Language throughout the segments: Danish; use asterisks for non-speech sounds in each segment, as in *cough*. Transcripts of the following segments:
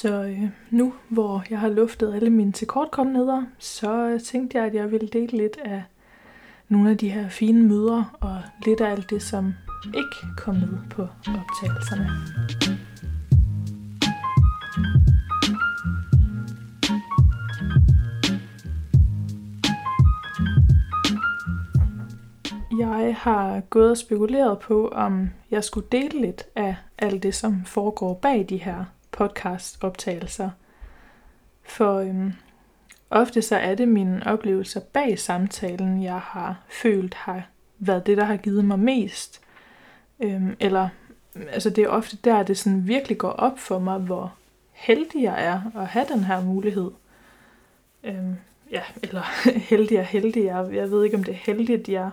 Så øh, nu, hvor jeg har luftet alle mine tilkortkommenheder, så øh, tænkte jeg, at jeg ville dele lidt af nogle af de her fine møder, og lidt af alt det, som ikke kom med på optagelserne. Jeg har gået og spekuleret på, om jeg skulle dele lidt af alt det, som foregår bag de her podcast-optagelser. For øhm, ofte så er det mine oplevelser bag samtalen, jeg har følt har været det, der har givet mig mest. Øhm, eller altså det er ofte der, det sådan virkelig går op for mig, hvor heldig jeg er at have den her mulighed. Øhm, ja, eller *laughs* heldig og heldig. Jeg, jeg ved ikke, om det er heldigt, jeg...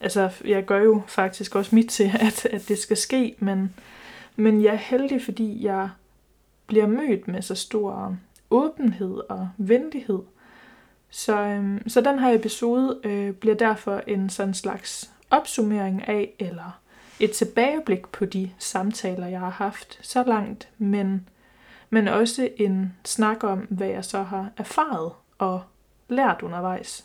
Altså, jeg gør jo faktisk også mit til, at, at det skal ske, men, men jeg er heldig, fordi jeg bliver mødt med så stor åbenhed og venlighed. Så, øhm, så den her episode øh, bliver derfor en sådan slags opsummering af, eller et tilbageblik på de samtaler, jeg har haft så langt, men, men også en snak om, hvad jeg så har erfaret og lært undervejs.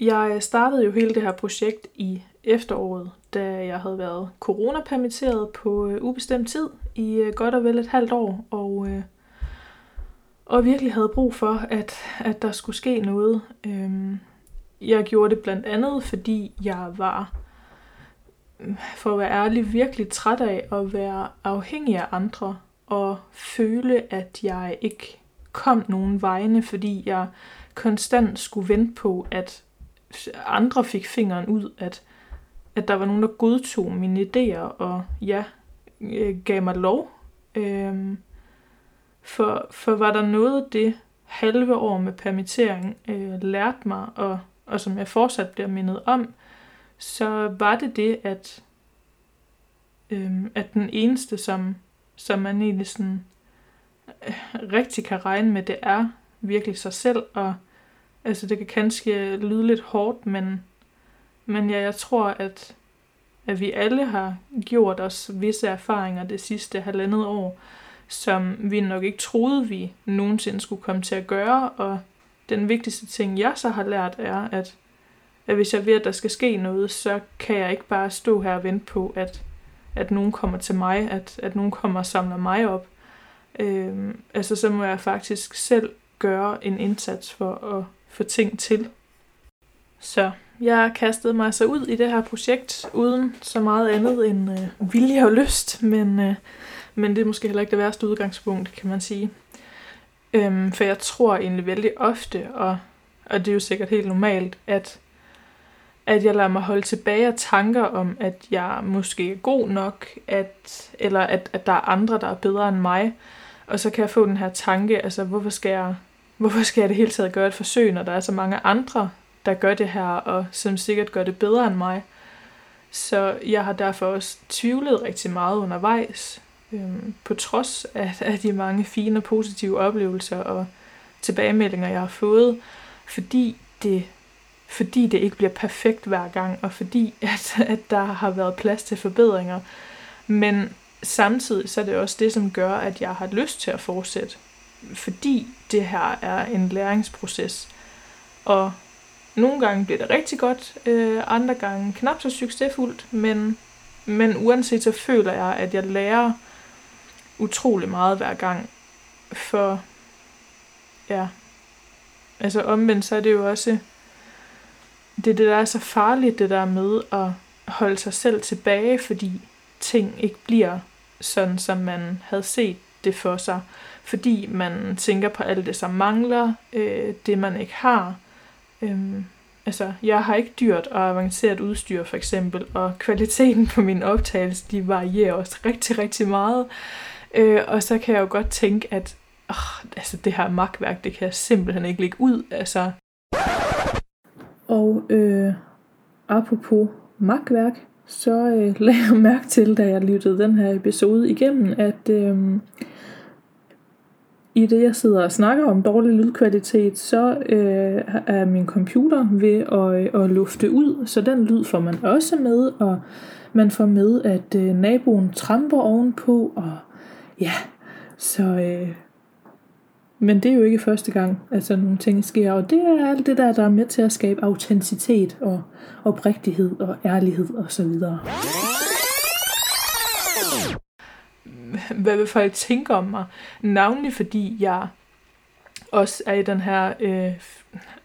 Jeg startede jo hele det her projekt i efteråret, da jeg havde været coronapermitteret på øh, ubestemt tid i øh, godt og vel et halvt år, og, øh, og virkelig havde brug for, at, at der skulle ske noget. Øhm, jeg gjorde det blandt andet, fordi jeg var, øh, for at være ærlig, virkelig træt af at være afhængig af andre, og føle, at jeg ikke kom nogen vegne, fordi jeg konstant skulle vente på, at andre fik fingeren ud, at, at der var nogen, der godtog mine idéer, og ja, øh, gav mig lov. Øhm, for, for var der noget, det halve år med permittering øh, lærte mig, og, og som jeg fortsat bliver mindet om, så var det det, at, øh, at den eneste, som, som man egentlig sådan, øh, rigtig kan regne med, det er virkelig sig selv, og altså det kan kanskje lyde lidt hårdt, men, men ja, jeg tror, at at vi alle har gjort os visse erfaringer det sidste halvandet år, som vi nok ikke troede, vi nogensinde skulle komme til at gøre. Og den vigtigste ting, jeg så har lært, er, at, at hvis jeg ved, at der skal ske noget, så kan jeg ikke bare stå her og vente på, at, at nogen kommer til mig, at, at nogen kommer og samler mig op. Øhm, altså, så må jeg faktisk selv gøre en indsats for at få ting til. Så jeg kastede mig så ud i det her projekt, uden så meget andet end øh, vilje og lyst, men, øh, men det er måske heller ikke det værste udgangspunkt, kan man sige. Øhm, for jeg tror egentlig vældig ofte, og, og det er jo sikkert helt normalt, at, at jeg lader mig holde tilbage af tanker om, at jeg måske er god nok, at, eller at, at der er andre, der er bedre end mig. Og så kan jeg få den her tanke, altså hvorfor skal jeg, hvorfor skal jeg det hele taget gøre et forsøg, når der er så mange andre, der gør det her, og som sikkert gør det bedre end mig. Så jeg har derfor også tvivlet rigtig meget undervejs, øhm, på trods af, af de mange fine og positive oplevelser og tilbagemeldinger, jeg har fået, fordi det, fordi det ikke bliver perfekt hver gang, og fordi at, at der har været plads til forbedringer. Men samtidig så er det også det, som gør, at jeg har lyst til at fortsætte, fordi det her er en læringsproces. Og nogle gange bliver det rigtig godt, øh, andre gange knap så succesfuldt, men, men uanset så føler jeg, at jeg lærer utrolig meget hver gang. For ja, altså omvendt så er det jo også, det er det, der er så farligt, det der med at holde sig selv tilbage, fordi ting ikke bliver sådan, som man havde set det for sig. Fordi man tænker på alt det, som mangler, øh, det man ikke har, Øhm, altså, jeg har ikke dyrt og avanceret udstyr for eksempel, og kvaliteten på min optagelse, de varierer også rigtig, rigtig meget. Øh, og så kan jeg jo godt tænke, at åh, altså, det her magtværk, det kan jeg simpelthen ikke lægge ud. Altså. Og øh, apropos magtværk, så øh, *laughs* lagde jeg mærke til, da jeg lyttede den her episode igennem, at øh, i det, jeg sidder og snakker om dårlig lydkvalitet, så øh, er min computer ved at, øh, at lufte ud, så den lyd får man også med, og man får med, at øh, naboen tramper ovenpå, og ja, Så, øh, men det er jo ikke første gang, at sådan nogle ting sker, og det er alt det der, der er med til at skabe autenticitet og oprigtighed og ærlighed og så videre. Hvad vil folk tænke om mig? Navnlig fordi jeg også er i den her øh,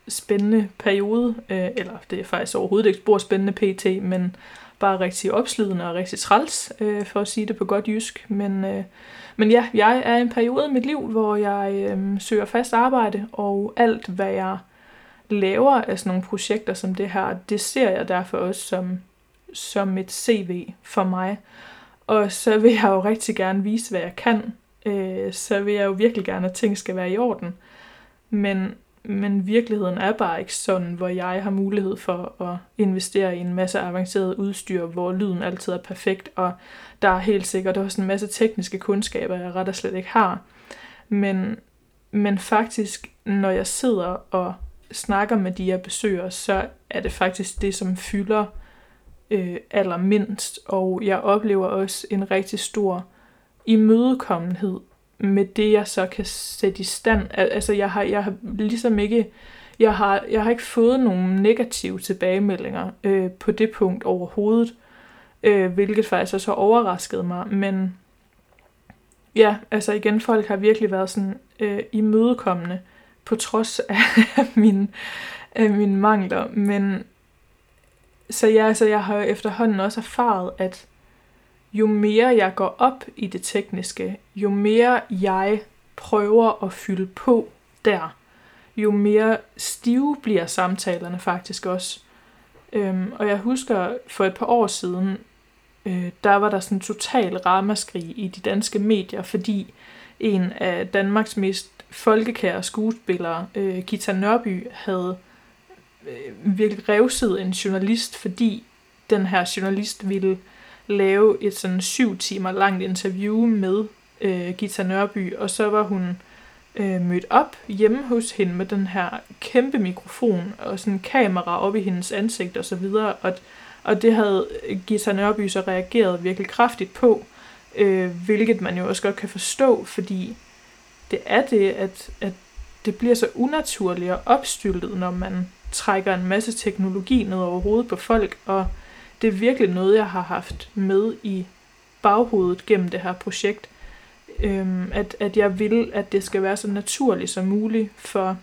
spændende periode, øh, eller det er faktisk overhovedet ikke spor spændende pt, men bare rigtig opslidende og rigtig træls, øh, for at sige det på godt jysk. Men, øh, men ja, jeg er i en periode i mit liv, hvor jeg øh, søger fast arbejde, og alt hvad jeg laver af sådan nogle projekter som det her, det ser jeg derfor også som, som et CV for mig. Og så vil jeg jo rigtig gerne vise, hvad jeg kan. Øh, så vil jeg jo virkelig gerne, at ting skal være i orden. Men men virkeligheden er bare ikke sådan, hvor jeg har mulighed for at investere i en masse avanceret udstyr, hvor lyden altid er perfekt, og der er helt sikkert også en masse tekniske kundskaber, jeg ret og slet ikke har. Men, men faktisk, når jeg sidder og snakker med de, jeg besøger, så er det faktisk det, som fylder øh, allermindst, og jeg oplever også en rigtig stor imødekommenhed med det, jeg så kan sætte i stand. Altså, jeg har, jeg har ligesom ikke, jeg har, jeg har ikke fået nogen negative tilbagemeldinger øh, på det punkt overhovedet, øh, hvilket faktisk også har overrasket mig, men ja, altså igen, folk har virkelig været sådan øh, imødekommende, på trods af *laughs* mine, af mine mangler, men så ja, altså, jeg har efterhånden også erfaret, at jo mere jeg går op i det tekniske, jo mere jeg prøver at fylde på der, jo mere stive bliver samtalerne faktisk også. Øhm, og jeg husker for et par år siden, øh, der var der sådan en total ramaskrig i de danske medier, fordi en af Danmarks mest folkekære skuespillere, øh, Gita Nørby, havde øh, virkelig revset en journalist, fordi den her journalist ville lave et sådan syv timer langt interview med øh, Gita Nørby, og så var hun øh, mødt op hjemme hos hende med den her kæmpe mikrofon og sådan kamera op i hendes ansigt og så videre, og, og det havde øh, Gita Nørby så reageret virkelig kraftigt på, øh, hvilket man jo også godt kan forstå, fordi det er det, at, at det bliver så unaturligt og opstyltet, når man trækker en masse teknologi ned over hovedet på folk, og det er virkelig noget, jeg har haft med i baghovedet gennem det her projekt. Øhm, at, at jeg vil, at det skal være så naturligt som muligt, for,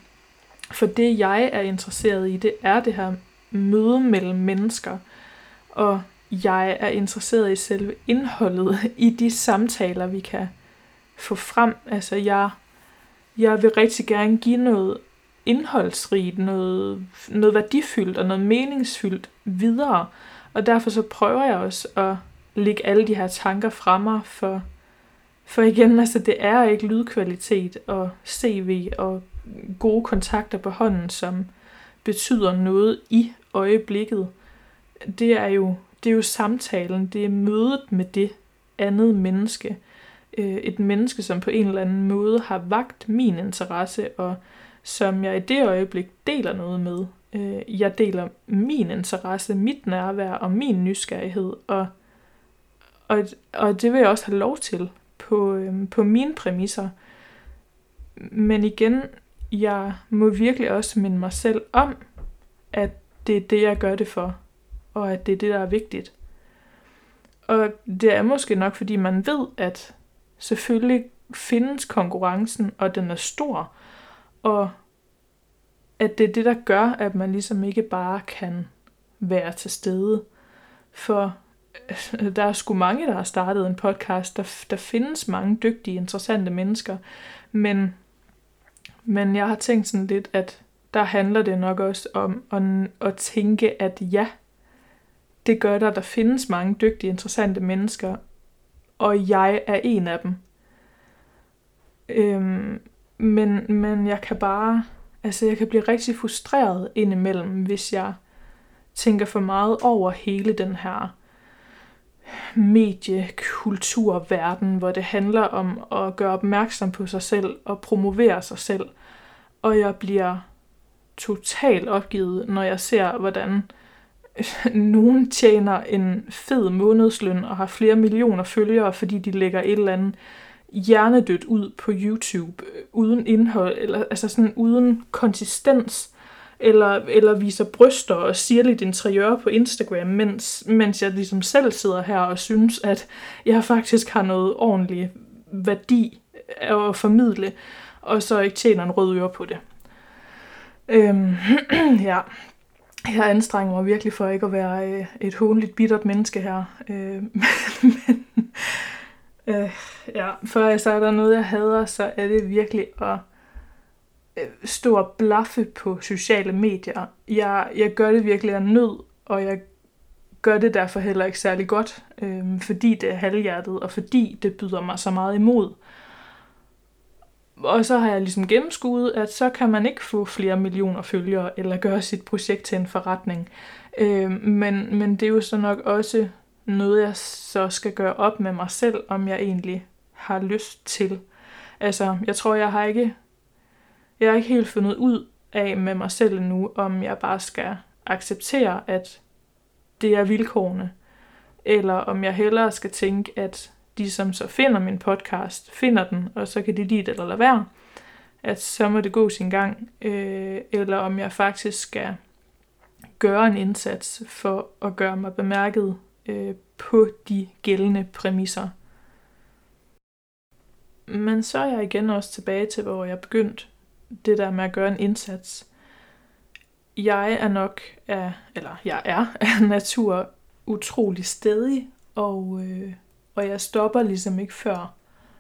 for det jeg er interesseret i, det er det her møde mellem mennesker, og jeg er interesseret i selve indholdet i de samtaler, vi kan få frem. Altså jeg, jeg vil rigtig gerne give noget indholdsrigt, noget, noget værdifyldt og noget meningsfyldt videre. Og derfor så prøver jeg også at lægge alle de her tanker fra mig, for, for igen, altså det er ikke lydkvalitet og CV og gode kontakter på hånden, som betyder noget i øjeblikket. Det er jo, det er jo samtalen, det er mødet med det andet menneske. Øh, et menneske, som på en eller anden måde har vagt min interesse, og som jeg i det øjeblik deler noget med. Øh, jeg deler min interesse, mit nærvær og min nysgerrighed, og, og, og det vil jeg også have lov til på, øh, på mine præmisser. Men igen, jeg må virkelig også minde mig selv om, at det er det, jeg gør det for, og at det er det, der er vigtigt. Og det er måske nok, fordi man ved, at selvfølgelig findes konkurrencen, og den er stor, og at det er det, der gør, at man ligesom ikke bare kan være til stede. For øh, der er sgu mange, der har startet en podcast. Der, der findes mange dygtige, interessante mennesker. Men, men jeg har tænkt sådan lidt, at der handler det nok også om at, at tænke, at ja, det gør der. Der findes mange dygtige, interessante mennesker, og jeg er en af dem. Øhm, men, men jeg kan bare Altså, jeg kan blive rigtig frustreret indimellem, hvis jeg tænker for meget over hele den her mediekulturverden, hvor det handler om at gøre opmærksom på sig selv og promovere sig selv. Og jeg bliver totalt opgivet, når jeg ser, hvordan *laughs* nogen tjener en fed månedsløn og har flere millioner følgere, fordi de lægger et eller andet hjernedødt ud på YouTube, øh, uden indhold, eller altså sådan uden konsistens, eller, eller viser bryster og siger lidt interiør på Instagram, mens, mens jeg ligesom selv sidder her og synes, at jeg faktisk har noget ordentlig værdi øh, at formidle, og så ikke tjener en rød øre på det. Øhm, *clears throat* ja, jeg anstrenger mig virkelig for ikke at være øh, et hånligt, bittert menneske her. Øh, *laughs* men, øh, ja, for altså, er der noget, jeg hader, så er det virkelig at øh, stå og blaffe på sociale medier. Jeg, jeg gør det virkelig af nød, og jeg gør det derfor heller ikke særlig godt, øh, fordi det er halvhjertet, og fordi det byder mig så meget imod. Og så har jeg ligesom gennemskuet, at så kan man ikke få flere millioner følgere, eller gøre sit projekt til en forretning. Øh, men, men det er jo så nok også noget, jeg så skal gøre op med mig selv, om jeg egentlig har lyst til. Altså, jeg tror, jeg har ikke, jeg har ikke helt fundet ud af med mig selv nu, om jeg bare skal acceptere, at det er vilkårene, eller om jeg hellere skal tænke, at de, som så finder min podcast, finder den, og så kan de lide det eller lade være, at så må det gå sin gang, øh, eller om jeg faktisk skal gøre en indsats for at gøre mig bemærket øh, på de gældende præmisser. Men så er jeg igen også tilbage til, hvor jeg begyndte det der med at gøre en indsats. Jeg er nok af, eller jeg er *laughs* af natur utrolig stedig, og, øh, og jeg stopper ligesom ikke før,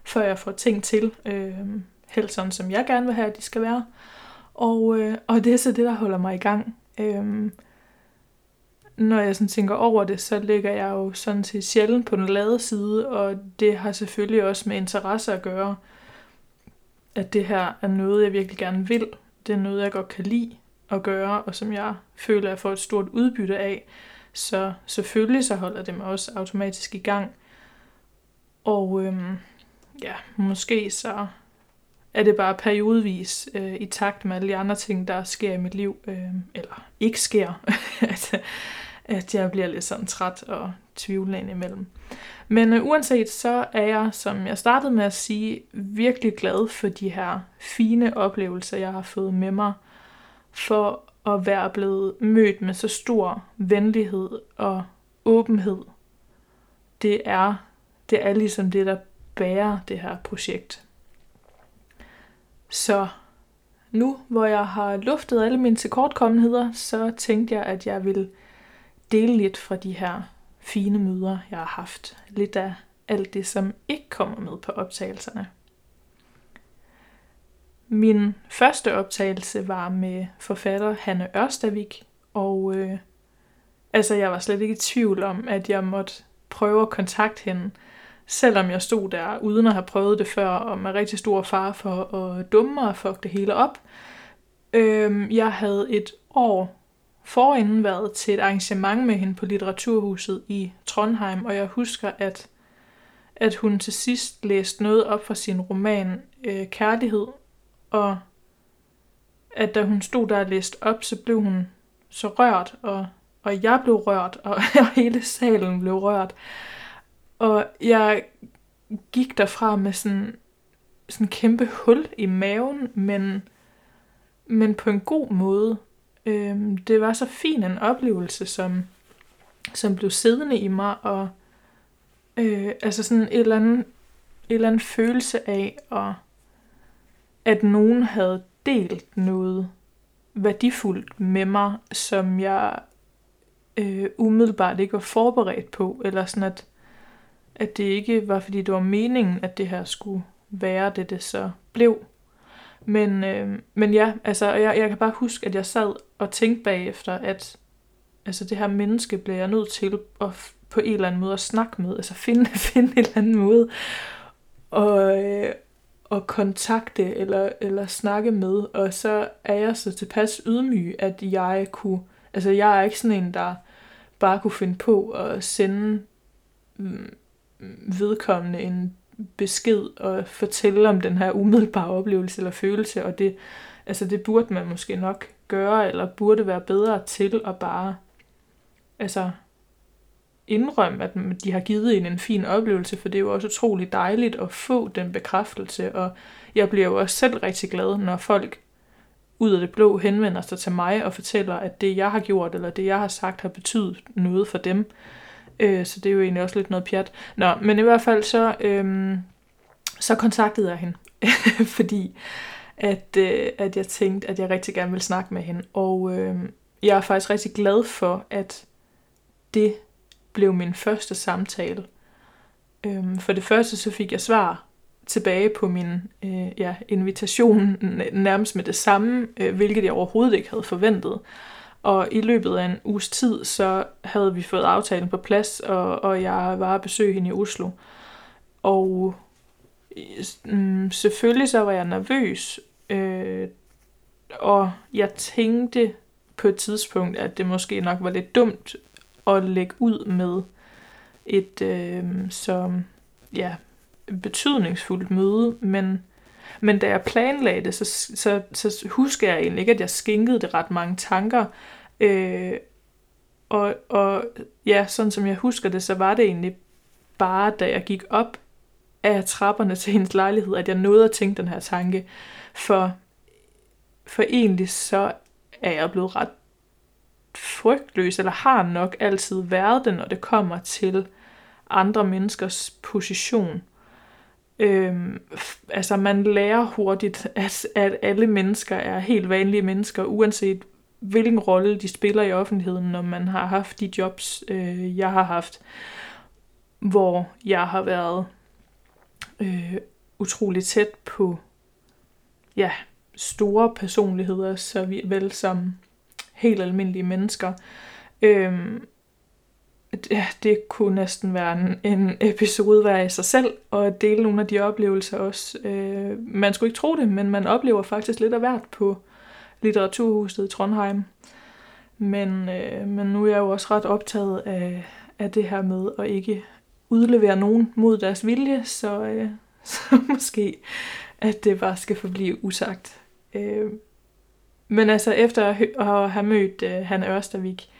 før jeg får ting til, øh, helt sådan som jeg gerne vil have, at de skal være. Og, øh, og det er så det, der holder mig i gang. Øh, når jeg sådan tænker over det, så ligger jeg jo sådan til sjældent på den lade side, og det har selvfølgelig også med interesse at gøre, at det her er noget, jeg virkelig gerne vil. Det er noget, jeg godt kan lide at gøre, og som jeg føler, jeg får et stort udbytte af. Så selvfølgelig så holder det mig også automatisk i gang. Og øhm, ja, måske så er det bare periodevis øh, i takt med alle de andre ting, der sker i mit liv, øh, eller ikke sker, *laughs* at jeg bliver lidt sådan træt og tvivlende imellem. Men øh, uanset så er jeg, som jeg startede med at sige, virkelig glad for de her fine oplevelser, jeg har fået med mig, for at være blevet mødt med så stor venlighed og åbenhed. Det er, det er ligesom det, der bærer det her projekt. Så nu, hvor jeg har luftet alle mine tilkortkommenheder, så tænkte jeg, at jeg vil dele lidt fra de her fine møder, jeg har haft. Lidt af alt det, som ikke kommer med på optagelserne. Min første optagelse var med forfatter Hanne Ørstavik, og øh, altså jeg var slet ikke i tvivl om, at jeg måtte prøve at kontakte hende, selvom jeg stod der uden at have prøvet det før, og med rigtig stor far for at dumme mig og fuck det hele op. Øh, jeg havde et år forinden været til et arrangement med hende på Litteraturhuset i Trondheim, og jeg husker, at, at hun til sidst læste noget op fra sin roman øh, Kærlighed, og at da hun stod der og læste op, så blev hun så rørt, og, og jeg blev rørt, og, *laughs* og hele salen blev rørt. Og jeg gik derfra med sådan, sådan en kæmpe hul i maven, men, men på en god måde. Øhm, det var så fin en oplevelse, som, som blev siddende i mig, og øh, altså sådan et eller andet, et eller andet følelse af, at, at nogen havde delt noget værdifuldt med mig, som jeg øh, umiddelbart ikke var forberedt på, eller sådan at, at det ikke var, fordi det var meningen, at det her skulle være det, det så blev. Men, øh, men ja, altså, jeg, jeg kan bare huske, at jeg sad og tænke bagefter, at altså, det her menneske bliver jeg nødt til at på en eller anden måde at snakke med, altså finde, *laughs* finde en eller anden måde og, øh, at kontakte eller, eller snakke med, og så er jeg så tilpas ydmyg, at jeg kunne, altså jeg er ikke sådan en, der bare kunne finde på at sende mm, vedkommende en besked og fortælle om den her umiddelbare oplevelse eller følelse, og det, altså det burde man måske nok gøre, eller burde være bedre til at bare altså indrømme, at de har givet en en fin oplevelse, for det er jo også utrolig dejligt at få den bekræftelse, og jeg bliver jo også selv rigtig glad, når folk ud af det blå henvender sig til mig og fortæller, at det jeg har gjort, eller det jeg har sagt, har betydet noget for dem. Øh, så det er jo egentlig også lidt noget pjat. Nå, men i hvert fald så, øh, så kontaktede jeg hende, *laughs* fordi at, øh, at jeg tænkte, at jeg rigtig gerne ville snakke med hende. Og øh, jeg er faktisk rigtig glad for, at det blev min første samtale. Øh, for det første så fik jeg svar tilbage på min øh, ja, invitation nærmest med det samme, øh, hvilket jeg overhovedet ikke havde forventet. Og i løbet af en uges tid, så havde vi fået aftalen på plads, og, og jeg var at besøge hende i Oslo. Og øh, mm, selvfølgelig så var jeg nervøs, øh, og jeg tænkte på et tidspunkt, at det måske nok var lidt dumt at lægge ud med et øh, så ja, betydningsfuldt møde, men, men da jeg planlagde det, så, så, så husker jeg egentlig ikke, at jeg skænkede det ret mange tanker. Øh, og, og ja, sådan som jeg husker det, så var det egentlig bare, da jeg gik op af trapperne til hendes lejlighed, at jeg nåede at tænke den her tanke. For, for egentlig så er jeg blevet ret frygtløs, eller har nok altid været det, når det kommer til andre menneskers position. Øhm, altså man lærer hurtigt, at, at alle mennesker er helt vanlige mennesker, uanset hvilken rolle de spiller i offentligheden, når man har haft de jobs, øh, jeg har haft, hvor jeg har været øh, utrolig tæt på ja, store personligheder, så vi, vel som helt almindelige mennesker. Øhm, ja, det kunne næsten være en, en episode hver i sig selv, og at dele nogle af de oplevelser også. Øh, man skulle ikke tro det, men man oplever faktisk lidt af hvert på Litteraturhuset i Trondheim. Men, øh, men nu er jeg jo også ret optaget af, af det her med at ikke udlevere nogen mod deres vilje, så, øh, *laughs* så måske at det bare skal forblive usagt. Øh, men altså efter at have mødt øh, Hanne Ørstavik,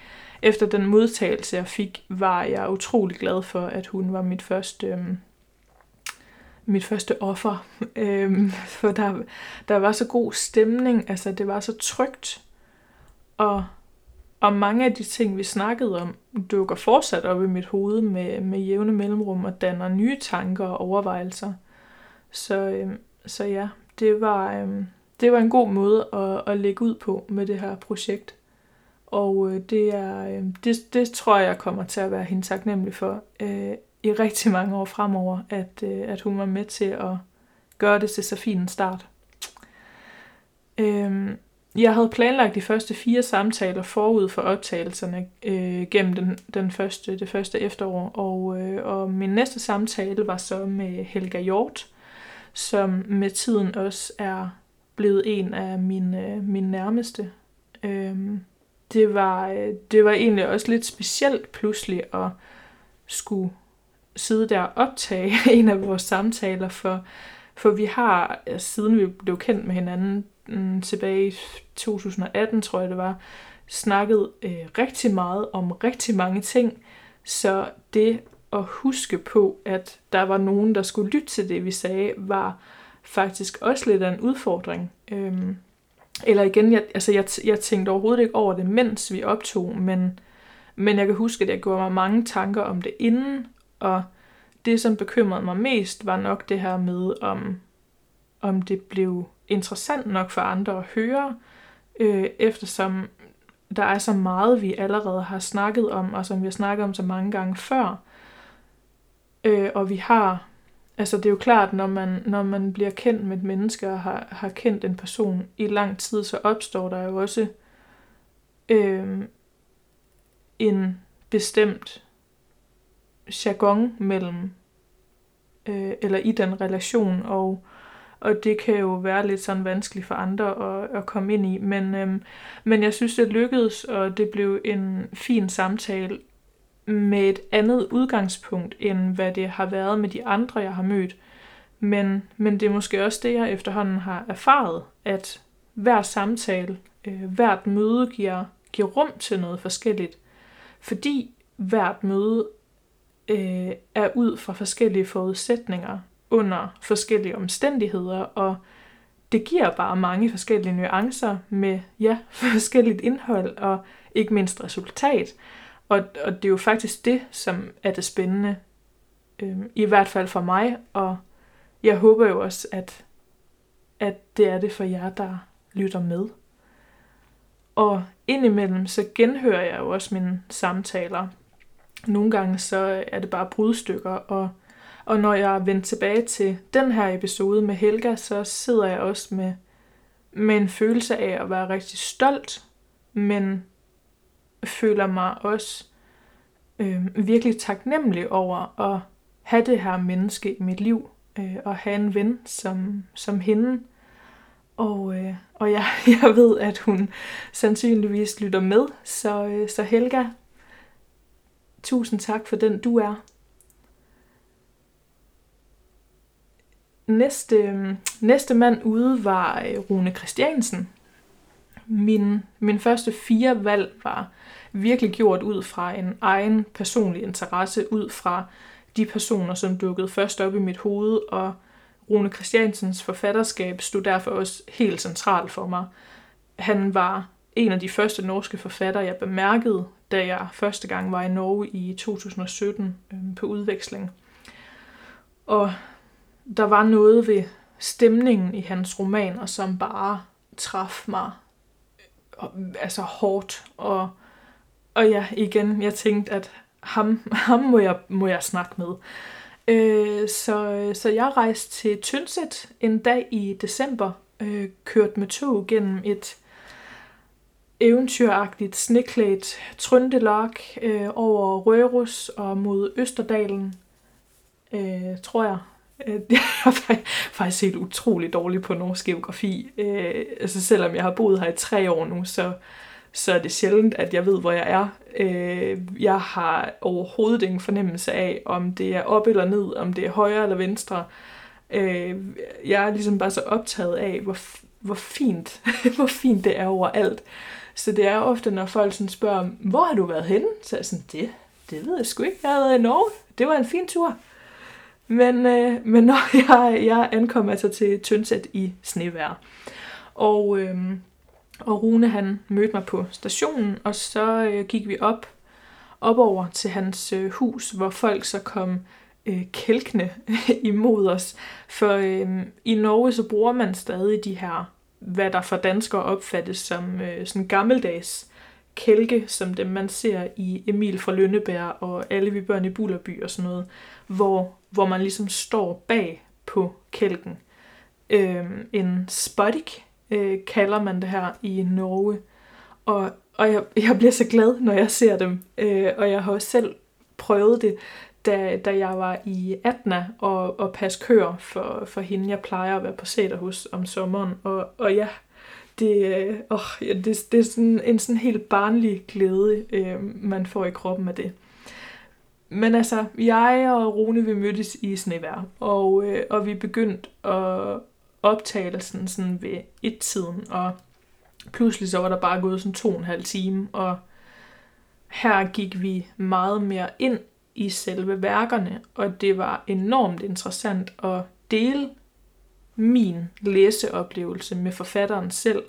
efter den modtagelse, jeg fik, var jeg utrolig glad for, at hun var mit første, øh, mit første offer. *laughs* Øh, for der, der var så god stemning, altså det var så trygt. Og, og mange af de ting, vi snakkede om, dukker fortsat op i mit hoved med, med jævne mellemrum og danner nye tanker og overvejelser. Så, øh, så ja, det var, øhm, det var en god måde at, at lægge ud på med det her projekt. Og øh, det, er, øh, det, det tror jeg kommer til at være hende taknemmelig for øh, i rigtig mange år fremover, at, øh, at hun var med til at gøre det til så fin en start. Øh, jeg havde planlagt de første fire samtaler forud for optagelserne øh, gennem den, den første, det første efterår, og, øh, og min næste samtale var så med Helga Hjort, som med tiden også er blevet en af mine, øh, mine nærmeste. Øhm, det, var, øh, det var egentlig også lidt specielt pludselig at skulle sidde der og optage *laughs* en af vores samtaler, for, for vi har, øh, siden vi blev kendt med hinanden mm, tilbage i 2018, tror jeg det var, snakket øh, rigtig meget om rigtig mange ting, så det at huske på, at der var nogen, der skulle lytte til det, vi sagde, var faktisk også lidt af en udfordring. Øhm, eller igen, jeg, altså jeg, jeg tænkte overhovedet ikke over det, mens vi optog, men, men jeg kan huske, at jeg gjorde mig mange tanker om det inden, og det, som bekymrede mig mest, var nok det her med, om, om det blev interessant nok for andre at høre, øh, eftersom der er så meget, vi allerede har snakket om, og som vi har snakket om så mange gange før. Øh, og vi har Altså det er jo klart, når man, når man bliver kendt med et menneske og har, har kendt en person i lang tid, så opstår der jo også øh, en bestemt jargon mellem, øh, eller i den relation, og, og det kan jo være lidt sådan vanskeligt for andre at, at komme ind i. Men, øh, men jeg synes, det lykkedes, og det blev en fin samtale, med et andet udgangspunkt, end hvad det har været med de andre, jeg har mødt. Men, men det er måske også det, jeg efterhånden har erfaret, at hver samtale, øh, hvert møde giver, giver rum til noget forskelligt. Fordi hvert møde øh, er ud fra forskellige forudsætninger under forskellige omstændigheder, og det giver bare mange forskellige nuancer med ja, *laughs* forskelligt indhold og ikke mindst resultat. Og, og det er jo faktisk det, som er det spændende, øh, i hvert fald for mig, og jeg håber jo også, at, at det er det for jer, der lytter med. Og indimellem så genhører jeg jo også mine samtaler. Nogle gange så er det bare brudstykker, og, og når jeg er vendt tilbage til den her episode med Helga, så sidder jeg også med, med en følelse af at være rigtig stolt, men føler mig også øh, virkelig taknemmelig over at have det her menneske i mit liv, øh, og have en ven som, som hende. Og, øh, og jeg, *laughs* jeg ved, at hun sandsynligvis lytter med, så, øh, så Helga, tusind tak for den du er. Næste, øhm, næste mand ude var øh, Rune Christiansen. Min, min første fire valg var virkelig gjort ud fra en egen personlig interesse, ud fra de personer, som dukkede først op i mit hoved, og Rune Christiansens forfatterskab stod derfor også helt centralt for mig. Han var en af de første norske forfattere, jeg bemærkede, da jeg første gang var i Norge i 2017 øh, på udveksling. Og der var noget ved stemningen i hans romaner, som bare traf mig altså hårdt. Og, og ja, igen, jeg tænkte, at ham, *laughs* ham må, jeg, må jeg snakke med. Øh, så, så jeg rejste til Tynset en dag i december, øh, kørte med tog gennem et eventyragtigt sneklædt Trøndelag øh, over Rørus og mod Østerdalen, øh, tror jeg. Øh, *laughs* jeg er faktisk helt utrolig dårlig på norsk geografi. Øh, altså selvom jeg har boet her i tre år nu, så, så er det sjældent, at jeg ved, hvor jeg er. Øh, jeg har overhovedet ingen fornemmelse af, om det er op eller ned, om det er højre eller venstre. Øh, jeg er ligesom bare så optaget af, hvor, hvor fint, *laughs* hvor fint det er overalt. Så det er ofte, når folk sådan spørger, hvor har du været henne? Så er jeg sådan, det, det ved jeg sgu ikke. Jeg har været i Norge. Det var en fin tur. Men, øh, men når *laughs* jeg, jeg ankom altså til Tønsæt i snevejr. Og, øh, og Rune han mødte mig på stationen, og så øh, gik vi op, op over til hans øh, hus, hvor folk så kom øh, kælkende *laughs* imod os. For øh, i Norge så bruger man stadig de her hvad der for danskere opfattes som øh, sådan gammeldags kælke, som dem man ser i Emil fra Lønneberg og alle vi børn i Bullerby og sådan noget, hvor, hvor man ligesom står bag på kælken. Øh, en spottik øh, kalder man det her i Norge, og, og jeg, jeg bliver så glad, når jeg ser dem, øh, og jeg har også selv prøvet det, da, da jeg var i Atna og, og passe køer for, for hende, jeg plejer at være på sæder hos om sommeren. Og, og ja, det, øh, det, det er sådan en sådan helt barnlig glæde, øh, man får i kroppen af det. Men altså, jeg og Rune, vi mødtes i snevær, og, øh, og vi begyndte at optagelsen sådan ved et-tiden, og pludselig så var der bare gået sådan to og en halv time, og her gik vi meget mere ind i selve værkerne, og det var enormt interessant at dele min læseoplevelse med forfatteren selv.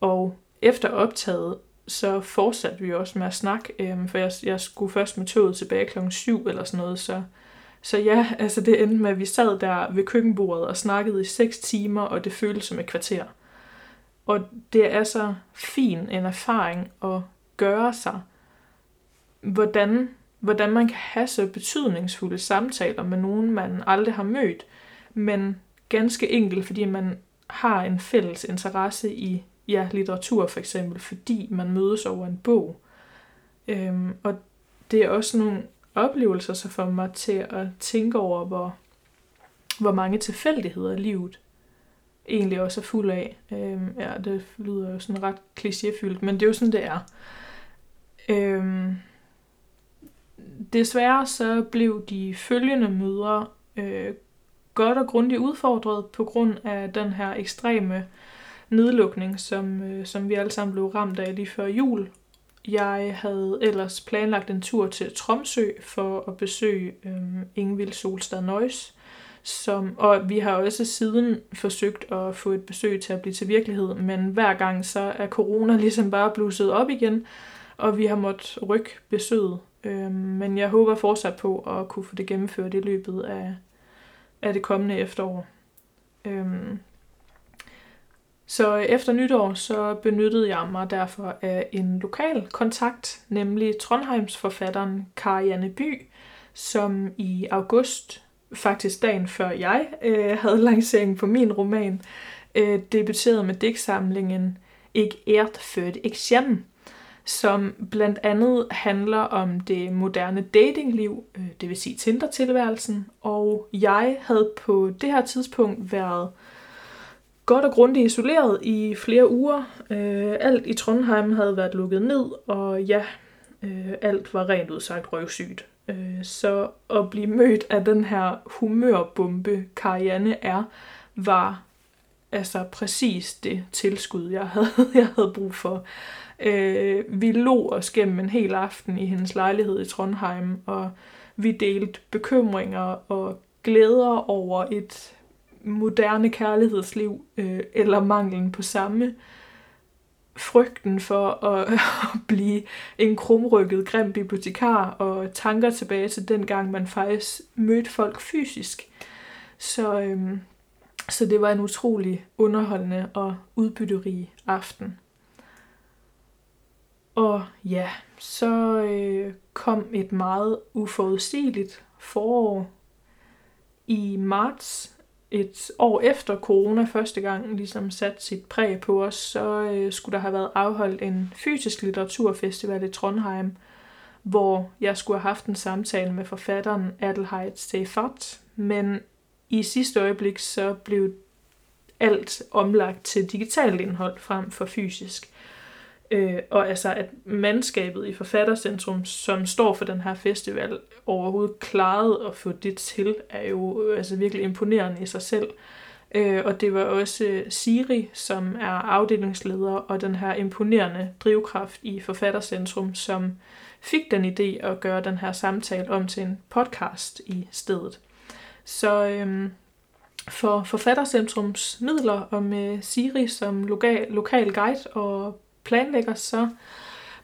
Og efter optaget, så fortsatte vi også med at snakke, øh, for jeg, jeg skulle først med toget tilbage klokken 7 eller sådan noget, så, så ja, *laughs* altså det endte med, at vi sad der ved køkkenbordet og snakkede i 6 timer, og det føltes som et kvarter. Og det er så fin en erfaring at gøre sig, hvordan hvordan man kan have så betydningsfulde samtaler med nogen, man aldrig har mødt, men ganske enkelt, fordi man har en fælles interesse i ja, litteratur for eksempel, fordi man mødes over en bog. Øhm, og det er også nogle oplevelser, som får mig til at tænke over, hvor, hvor mange tilfældigheder livet egentlig også er fuld af. Øhm, ja, det lyder jo sådan ret klichéfyldt, men det er jo sådan, det er. Øhm, Desværre så blev de følgende møder øh, godt og grundigt udfordret på grund af den her ekstreme nedlukning, som, øh, som vi alle sammen blev ramt af lige før jul. Jeg havde ellers planlagt en tur til Tromsø for at besøge øh, Ingvild Solstad Nøjs. Som, og vi har også siden forsøgt at få et besøg til at blive til virkelighed, men hver gang så er corona ligesom bare blusset op igen, og vi har måttet rykke besøget. Øhm, men jeg håber fortsat på at kunne få det gennemført i løbet af, af det kommende efterår. Øhm, så efter nytår så benyttede jeg mig derfor af en lokal kontakt, nemlig Trondheims forfatteren Karianne By, som i august, faktisk dagen før jeg øh, havde lancering på min roman, øh, debuterede med digtsamlingen Ikke ært født eksamen, som blandt andet handler om det moderne datingliv, øh, det vil sige Tinder-tilværelsen, og jeg havde på det her tidspunkt været godt og grundigt isoleret i flere uger. Øh, alt i Trondheim havde været lukket ned, og ja, øh, alt var rent udsagt røvsygt. Øh, så at blive mødt af den her humørbombe, Karianne er, var altså præcis det tilskud, jeg havde, *laughs* jeg havde brug for. Øh, vi lå os gennem en hel aften i hendes lejlighed i Trondheim, og vi delte bekymringer og glæder over et moderne kærlighedsliv, øh, eller manglen på samme. Frygten for at, *laughs* at blive en krumrykket, grim bibliotekar, og tanker tilbage til den gang, man faktisk mødte folk fysisk. Så, øhm, så det var en utrolig underholdende og udbytterig aften. Og ja, så øh, kom et meget uforudsigeligt forår i marts et år efter corona første gang ligesom sat sit præg på os, så øh, skulle der have været afholdt en fysisk litteraturfestival i Trondheim, hvor jeg skulle have haft en samtale med forfatteren Adelheid Stefat, men i sidste øjeblik så blev alt omlagt til digitalt indhold frem for fysisk. Øh, og altså, at mandskabet i Forfattercentrum, som står for den her festival, overhovedet klarede at få det til, er jo øh, altså virkelig imponerende i sig selv. Øh, og det var også øh, Siri, som er afdelingsleder, og den her imponerende drivkraft i Forfattercentrum, som fik den idé at gøre den her samtale om til en podcast i stedet. Så øhm, for Forfattercentrums midler og med Siri som lokal, lokal guide og planlægger, så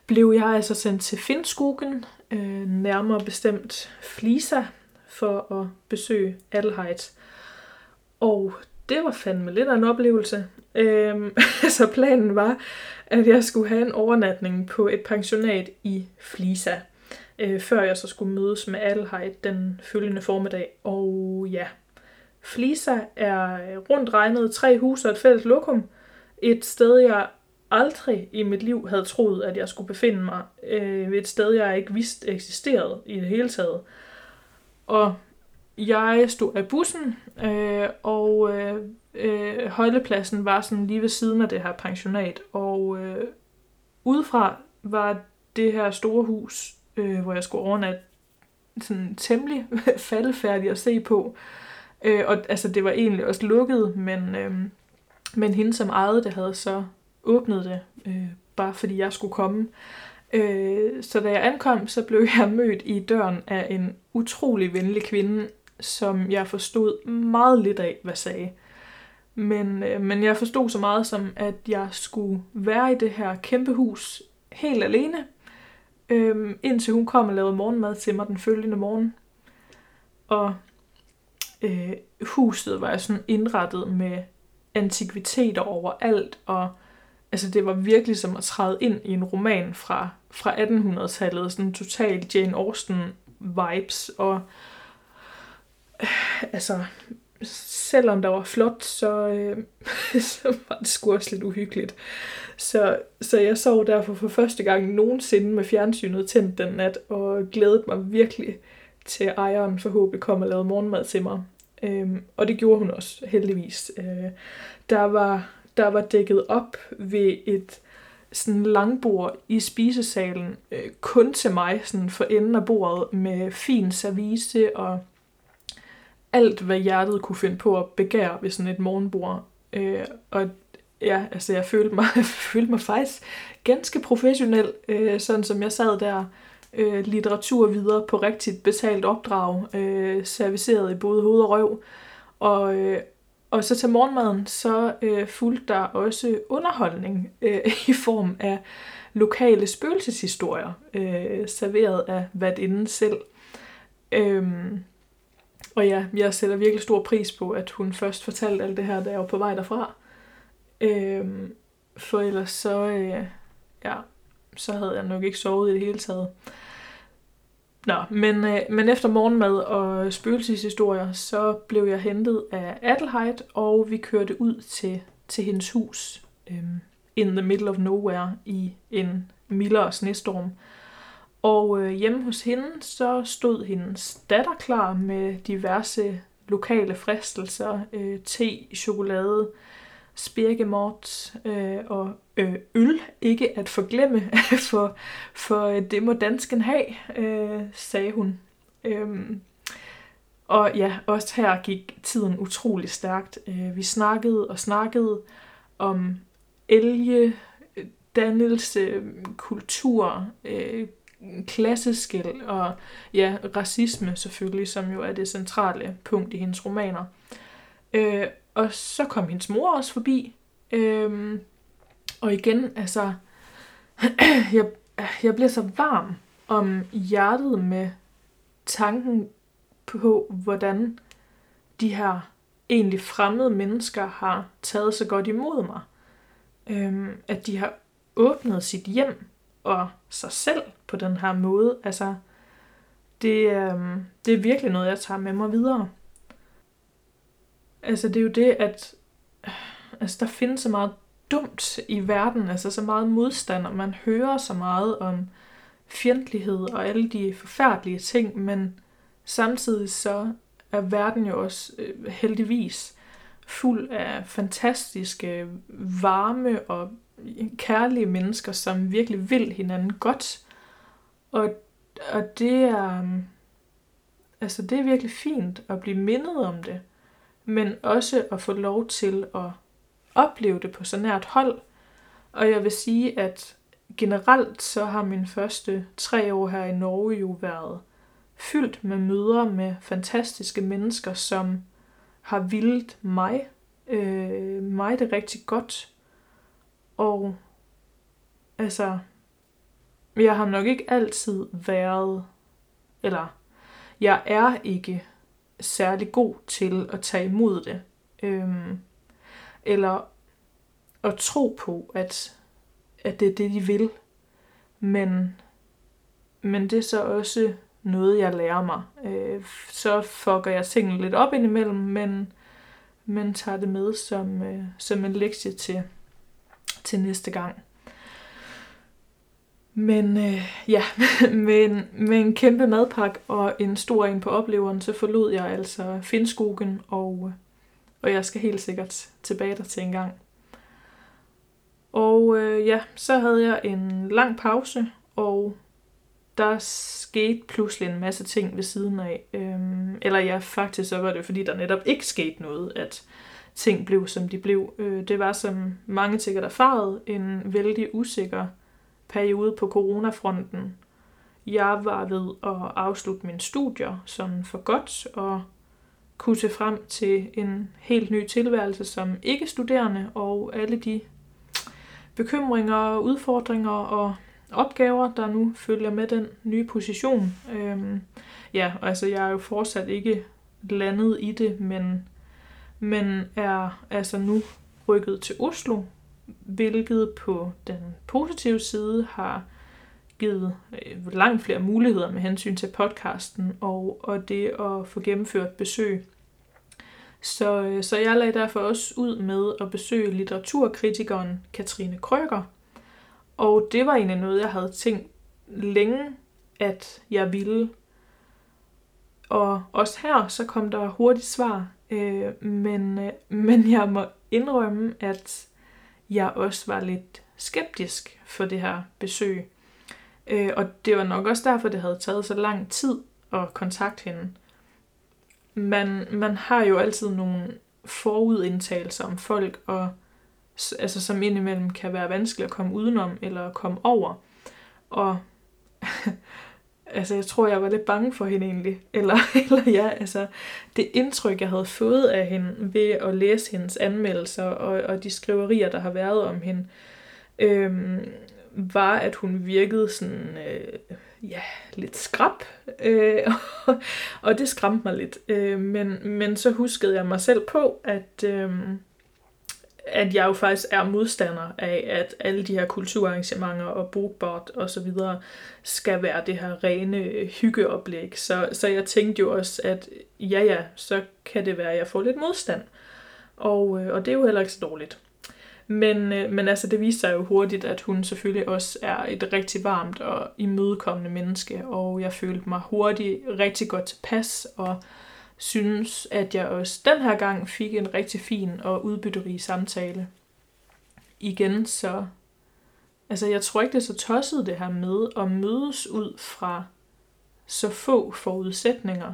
blev jeg altså sendt til Finnskogen, øh, nærmere bestemt Flisa, for at besøge Adelheid. Og det var fandme lidt af en oplevelse. Øhm, *laughs* så planen var, at jeg skulle have en overnatning på et pensionat i Flisa, øh, før jeg så skulle mødes med Adelheid den følgende formiddag. Og ja, Flisa er rundt regnet tre huse og et fælles lokum. Et sted, jeg aldrig i mit liv havde troet, at jeg skulle befinde mig øh, ved et sted, jeg ikke vidste eksisterede i det hele taget. Og jeg stod af bussen, øh, og øh, øh, højlepladsen var sådan lige ved siden af det her pensionat. Og øh, udefra var det her store hus, øh, hvor jeg skulle overnatte, sådan temmelig *laughs* faldefærdig at se på. Øh, og altså, det var egentlig også lukket, men, øh, men hende som ejede det havde så åbnede det, øh, bare fordi jeg skulle komme. Øh, så da jeg ankom, så blev jeg mødt i døren af en utrolig venlig kvinde, som jeg forstod meget lidt af, hvad sagde. Men, øh, men jeg forstod så meget som, at jeg skulle være i det her kæmpe hus helt alene, øh, indtil hun kom og lavede morgenmad til mig den følgende morgen. Og øh, huset var sådan indrettet med antikviteter overalt, og altså det var virkelig som at træde ind i en roman fra, fra 1800-tallet, sådan total Jane Austen vibes, og øh, altså selvom der var flot, så, øh, *laughs* så var det sgu også lidt uhyggeligt. Så, så jeg sov derfor for første gang nogensinde med fjernsynet tændt den nat, og glædede mig virkelig til ejeren forhåbentlig kom og lavede morgenmad til mig. Øhm, og det gjorde hun også, heldigvis. Øh, der var der var dækket op ved et sådan langbord i spisesalen, øh, kun til mig, sådan for enden af bordet, med fin service og alt, hvad hjertet kunne finde på at begære ved sådan et morgenbord. Øh, og ja, altså jeg følte mig, *laughs* følte mig faktisk ganske professionel, øh, sådan som jeg sad der øh, litteratur videre på rigtigt betalt opdrag, øh, serviceret i både hoved og røv. Og, øh, og så til morgenmaden, så øh, fulgte der også underholdning øh, *laughs* i form af lokale spøgelseshistorier, øh, serveret af inden selv. Øhm, og ja, jeg sætter virkelig stor pris på, at hun først fortalte alt det her, da jeg var på vej derfra. Øhm, for ellers så, øh, ja, så havde jeg nok ikke sovet i det hele taget. Nå, men, øh, men efter morgenmad og spøgelseshistorier, så blev jeg hentet af Adelheid, og vi kørte ud til, til hendes hus øh, in the middle of nowhere i en mildere snestorm. Og øh, hjemme hos hende, så stod hendes datter klar med diverse lokale fristelser, øh, te, chokolade, spirkemort øh, og øh, øl, ikke at forglemme, *laughs* for, for øh, det må dansken have, øh, sagde hun. Øhm, og ja, også her gik tiden utrolig stærkt. Øh, vi snakkede og snakkede om elge, øh, dannelse, kultur, øh, klasseskæld og ja, racisme selvfølgelig, som jo er det centrale punkt i hendes romaner. Øh, og så kom hendes mor også forbi. Øhm, og igen, altså, *clears throat* jeg, jeg bliver så varm om hjertet med tanken på, hvordan de her egentlig fremmede mennesker har taget så godt imod mig. Øhm, at de har åbnet sit hjem og sig selv på den her måde. Altså, det, øhm, det er virkelig noget, jeg tager med mig videre. Altså, det er jo det, at altså, der findes så meget dumt i verden, altså så meget modstand, og man hører så meget om fjendtlighed og alle de forfærdelige ting, men samtidig så er verden jo også øh, heldigvis fuld af fantastiske, varme og kærlige mennesker, som virkelig vil hinanden godt. Og, og det er, altså det er virkelig fint at blive mindet om det, men også at få lov til at opleve det på så nært hold. Og jeg vil sige, at generelt så har mine første tre år her i Norge jo været fyldt med møder med fantastiske mennesker, som har vildt mig, øh, mig det rigtig godt. Og altså, jeg har nok ikke altid været, eller jeg er ikke særlig god til at tage imod det. Øhm, eller at tro på, at, at det er det, de vil. Men, men det er så også noget, jeg lærer mig. Øh, så fucker jeg tingene lidt op indimellem, men, men tager det med som, øh, som en lektie til, til næste gang. Men øh, ja, *laughs* med en, med en kæmpe madpakke og en stor en på opleveren, så forlod jeg altså Finskogen, og, øh, og jeg skal helt sikkert tilbage der til en gang. Og øh, ja, så havde jeg en lang pause, og der skete pludselig en masse ting ved siden af. Øhm, eller ja, faktisk så var det fordi, der netop ikke skete noget, at ting blev, som de blev. Øh, det var, som mange sikkert erfaret, en vældig usikker periode på coronafronten. Jeg var ved at afslutte mine studier sådan for godt, og kunne se frem til en helt ny tilværelse som ikke-studerende, og alle de bekymringer, udfordringer og opgaver, der nu følger med den nye position. Øhm, ja, altså jeg er jo fortsat ikke landet i det, men, men er altså nu rykket til Oslo, hvilket på den positive side har givet øh, langt flere muligheder med hensyn til podcasten og, og det at få gennemført besøg. Så, øh, så jeg lagde derfor også ud med at besøge litteraturkritikeren Katrine Krøger, og det var egentlig noget, jeg havde tænkt længe, at jeg ville. Og også her, så kom der hurtigt svar. Øh, men, øh, *laughs* men jeg må indrømme, at jeg også var lidt skeptisk for det her besøg. Øh, og det var nok også derfor, det havde taget så lang tid at kontakte hende. Man, man har jo altid nogle forudindtagelser om folk, og altså som indimellem kan være vanskeligt at komme udenom eller komme over. Og *laughs* altså jeg tror, jeg var lidt bange for hende egentlig. Eller, *laughs* eller ja, altså det indtryk, jeg havde fået af hende ved at læse hendes anmeldelser og, og de skriverier, der har været om hende, øhm, var, at hun virkede sådan, øh, ja, lidt skrab. Øh, *laughs* og det skræmte mig lidt. Øh, men, men så huskede jeg mig selv på, at... Øh, at jeg jo faktisk er modstander af, at alle de her kulturarrangementer og bookbot og så videre skal være det her rene hyggeoplæg. Så, så jeg tænkte jo også, at ja ja, så kan det være, at jeg får lidt modstand. Og, øh, og det er jo heller ikke så dårligt. Men, øh, men altså, det viser sig jo hurtigt, at hun selvfølgelig også er et rigtig varmt og imødekommende menneske, og jeg følte mig hurtigt rigtig godt tilpas, og synes, at jeg også den her gang fik en rigtig fin og udbytterig samtale. Igen så, altså jeg tror ikke det er så tosset det her med at mødes ud fra så få forudsætninger.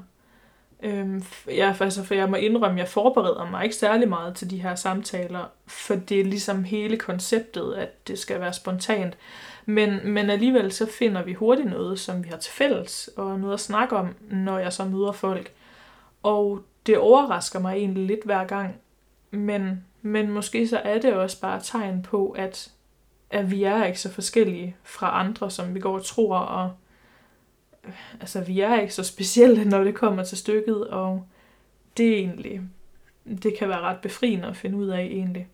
Øhm, jeg, altså, for jeg må indrømme, at jeg forbereder mig ikke særlig meget til de her samtaler, for det er ligesom hele konceptet, at det skal være spontant. Men, men alligevel så finder vi hurtigt noget, som vi har til fælles, og noget at snakke om, når jeg så møder folk. Og det overrasker mig egentlig lidt hver gang, men, men måske så er det også bare tegn på, at, at vi er ikke så forskellige fra andre, som vi går og tror, og øh, altså, vi er ikke så specielle, når det kommer til stykket, og det er egentlig, det kan være ret befriende at finde ud af egentlig.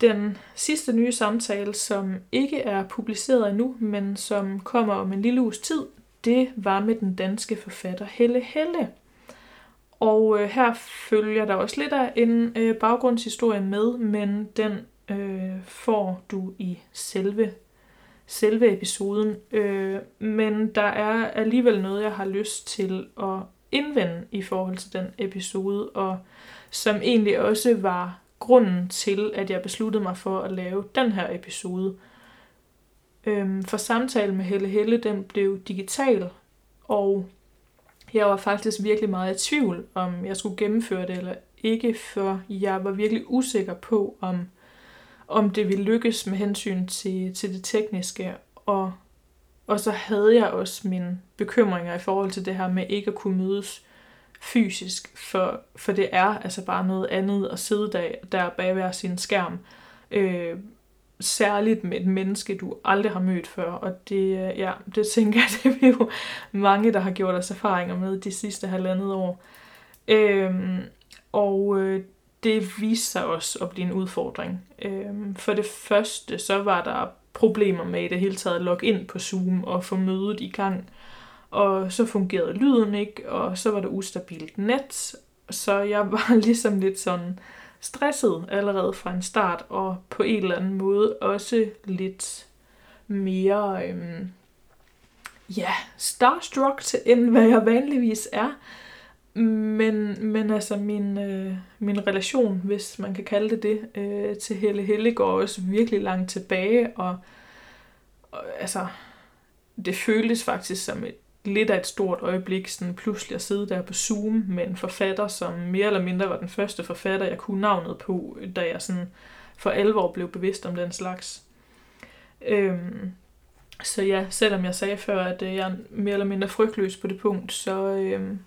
Den sidste nye samtale, som ikke er publiceret endnu, men som kommer om en lille uges tid, det var med den danske forfatter Helle Helle. Og øh, her følger der også lidt af en øh, baggrundshistorie med, men den øh, får du i selve, selve episoden. Øh, men der er alligevel noget, jeg har lyst til at indvende i forhold til den episode, og som egentlig også var grunden til, at jeg besluttede mig for at lave den her episode. Øhm, for samtalen med Helle Helle, den blev digital, og jeg var faktisk virkelig meget i tvivl, om jeg skulle gennemføre det eller ikke, for jeg var virkelig usikker på, om, om det ville lykkes med hensyn til, til det tekniske, og, og så havde jeg også mine bekymringer i forhold til det her med ikke at kunne mødes fysisk, for, for det er altså bare noget andet at sidde der, der bag hver sin skærm. Øh, særligt med et menneske, du aldrig har mødt før, og det, øh, ja, det tænker jeg, *laughs* det er jo mange, der har gjort os erfaringer med de sidste halvandet år. Øhm, og øh, det viste sig også at blive en udfordring. Øhm, for det første, så var der problemer med i det hele taget at logge ind på Zoom og få mødet i gang. Og så fungerede lyden ikke, og så var det ustabilt net, så jeg var *laughs* ligesom lidt sådan, stresset allerede fra en start, og på en eller anden måde også lidt mere, øhm, ja, starstruck, end hvad jeg vanligvis er. Men, men altså min, øh, min relation, hvis man kan kalde det det, øh, til Helle Helle går også virkelig langt tilbage, og, og altså, det føltes faktisk som et lidt af et stort øjeblik, sådan pludselig at sidde der på Zoom med en forfatter, som mere eller mindre var den første forfatter, jeg kunne navnet på, da jeg sådan for alvor blev bevidst om den slags. Øhm, så ja, selvom jeg sagde før, at øh, jeg er mere eller mindre frygtløs på det punkt, så, øhm,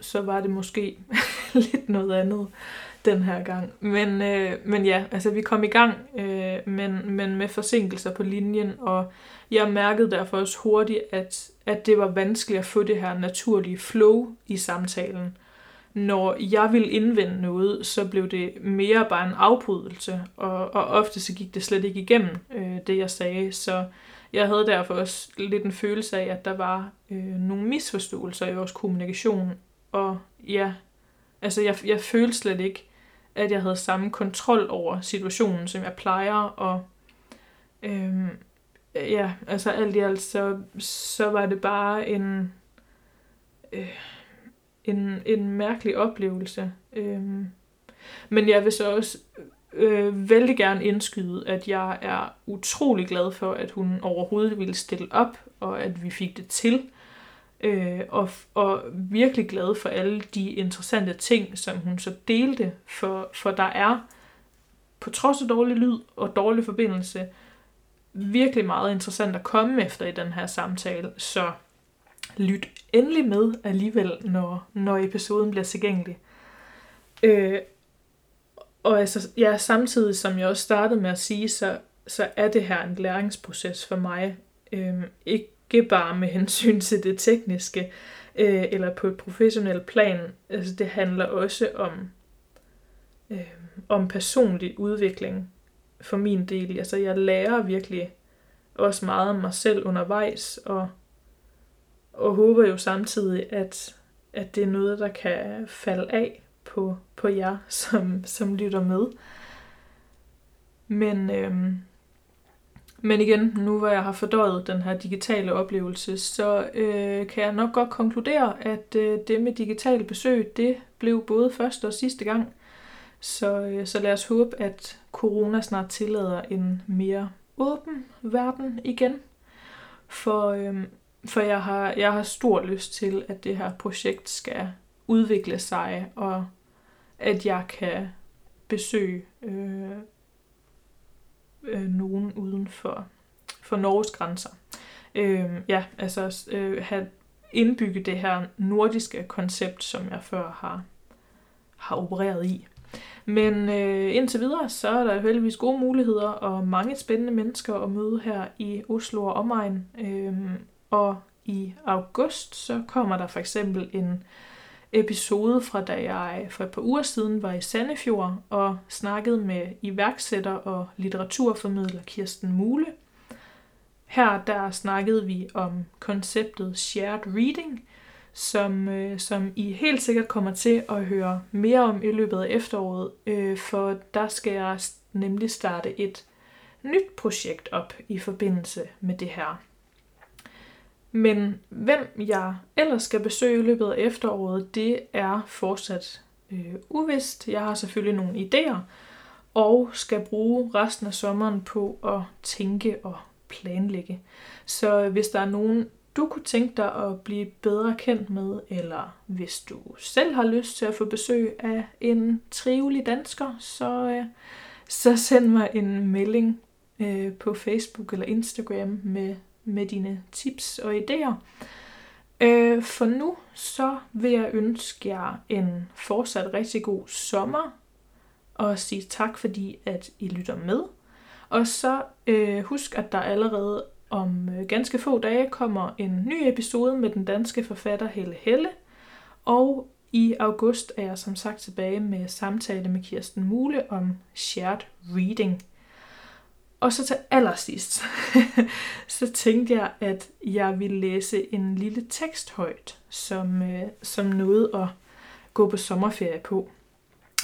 så var det måske *laughs* lidt noget andet den her gang. Men, øh, men ja, altså vi kom i gang, øh, men, men med forsinkelser på linjen, og jeg mærkede derfor også hurtigt, at, at det var vanskeligt at få det her naturlige flow i samtalen. Når jeg ville indvende noget, så blev det mere bare en afbrydelse, og, og ofte så gik det slet ikke igennem øh, det, jeg sagde. Så jeg havde derfor også lidt en følelse af, at der var øh, nogle misforståelser i vores kommunikation. Og ja, altså jeg, jeg følte slet ikke, at jeg havde samme kontrol over situationen, som jeg plejer, og øhm, ja, altså alt i alt, så, så var det bare en, øh, en, en mærkelig oplevelse. Øhm, men jeg vil så også øh, vældig gerne indskyde, at jeg er utrolig glad for, at hun overhovedet ville stille op, og at vi fik det til. Øh, og, og virkelig glad for alle de interessante ting, som hun så delte, for, for der er, på trods af dårlig lyd og dårlig forbindelse, virkelig meget interessant at komme efter i den her samtale, så lyt endelig med alligevel, når, når episoden bliver tilgængelig. Øh, og altså, ja, samtidig som jeg også startede med at sige, så, så er det her en læringsproces for mig. Øh, ikke bare med hensyn til det tekniske, øh, eller på et professionelt plan. Altså, det handler også om, øh, om personlig udvikling for min del. Altså, jeg lærer virkelig også meget om mig selv undervejs, og, og håber jo samtidig, at, at det er noget, der kan falde af på, på jer, som, som lytter med. Men, øhm, men igen, nu hvor jeg har fordøjet den her digitale oplevelse, så øh, kan jeg nok godt konkludere, at øh, det med digitale besøg, det blev både første og sidste gang. Så, øh, så lad os håbe, at corona snart tillader en mere åben verden igen. For, øh, for jeg, har, jeg har stor lyst til, at det her projekt skal udvikle sig, og at jeg kan besøge øh, øh, nogen uden for, for Norges grænser. Øh, ja, altså øh, have indbygget det her nordiske koncept, som jeg før har, har opereret i. Men øh, indtil videre, så er der heldigvis gode muligheder og mange spændende mennesker at møde her i Oslo og omegn. Øh, og i august, så kommer der for eksempel en episode fra da jeg for et par uger siden var i Sandefjord og snakkede med iværksætter og litteraturformidler Kirsten Mule. Her der snakkede vi om konceptet shared reading, som, øh, som I helt sikkert kommer til at høre mere om i løbet af efteråret, øh, for der skal jeg nemlig starte et nyt projekt op i forbindelse med det her. Men hvem jeg ellers skal besøge i løbet af efteråret, det er fortsat øh, uvist. Jeg har selvfølgelig nogle idéer, og skal bruge resten af sommeren på at tænke og planlægge. Så hvis der er nogen, du kunne tænke dig at blive bedre kendt med, eller hvis du selv har lyst til at få besøg af en trivelig dansker, så, øh, så send mig en melding øh, på Facebook eller Instagram med med dine tips og idéer. Øh, for nu så vil jeg ønske jer en fortsat rigtig god sommer, og sige tak fordi, at I lytter med. Og så øh, husk, at der allerede om øh, ganske få dage kommer en ny episode med den danske forfatter Helle Helle. Og i august er jeg som sagt tilbage med samtale med Kirsten Mule om shared reading. Og så til allersidst, *laughs* så tænkte jeg, at jeg ville læse en lille tekst højt, som, øh, som noget at gå på sommerferie på.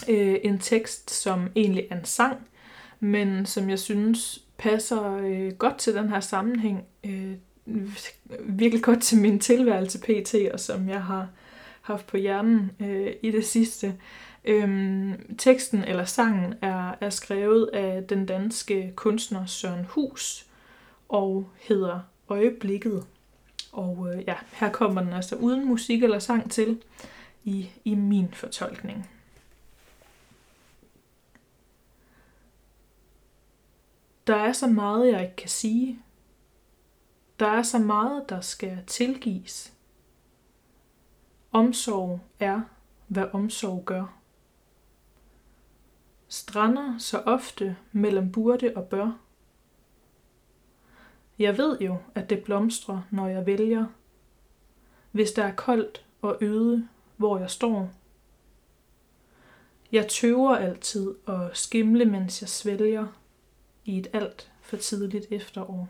Øh, en tekst, som egentlig er en sang, men som jeg synes passer øh, godt til den her sammenhæng. Øh, virkelig godt til min tilværelse pt, og som jeg har haft på hjernen øh, i det sidste. Øhm, teksten eller sangen er, er skrevet af den danske kunstner Søren Hus og hedder Øjeblikket. Og øh, ja, her kommer den altså uden musik eller sang til i, i min fortolkning. Der er så meget, jeg ikke kan sige. Der er så meget, der skal tilgives. Omsorg er, hvad omsorg gør strander så ofte mellem burde og bør. Jeg ved jo, at det blomstrer, når jeg vælger, hvis der er koldt og øde, hvor jeg står. Jeg tøver altid og skimle, mens jeg svælger i et alt for tidligt efterår.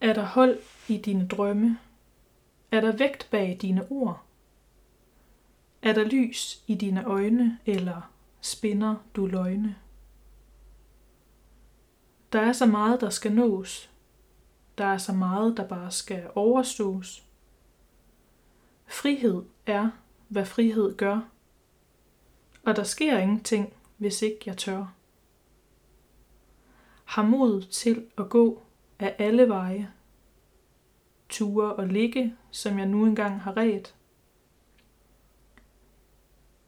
Er der hold i dine drømme? Er der vægt bag dine ord? Er der lys i dine øjne, eller spinder du løgne? Der er så meget, der skal nås. Der er så meget, der bare skal overstås. Frihed er, hvad frihed gør. Og der sker ingenting, hvis ikke jeg tør. Har mod til at gå af alle veje. ture og ligge, som jeg nu engang har ret.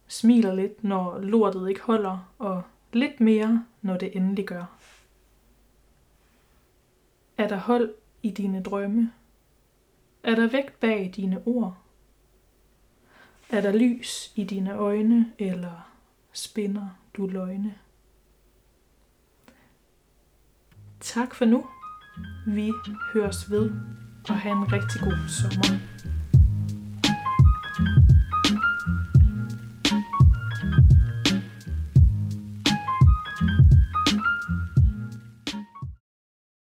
Smiler lidt, når lortet ikke holder, og lidt mere, når det endelig gør. Er der hold i dine drømme? Er der vægt bag dine ord? Er der lys i dine øjne, eller spinder du løgne? Tak for nu. Vi høres ved, og have en rigtig god sommer.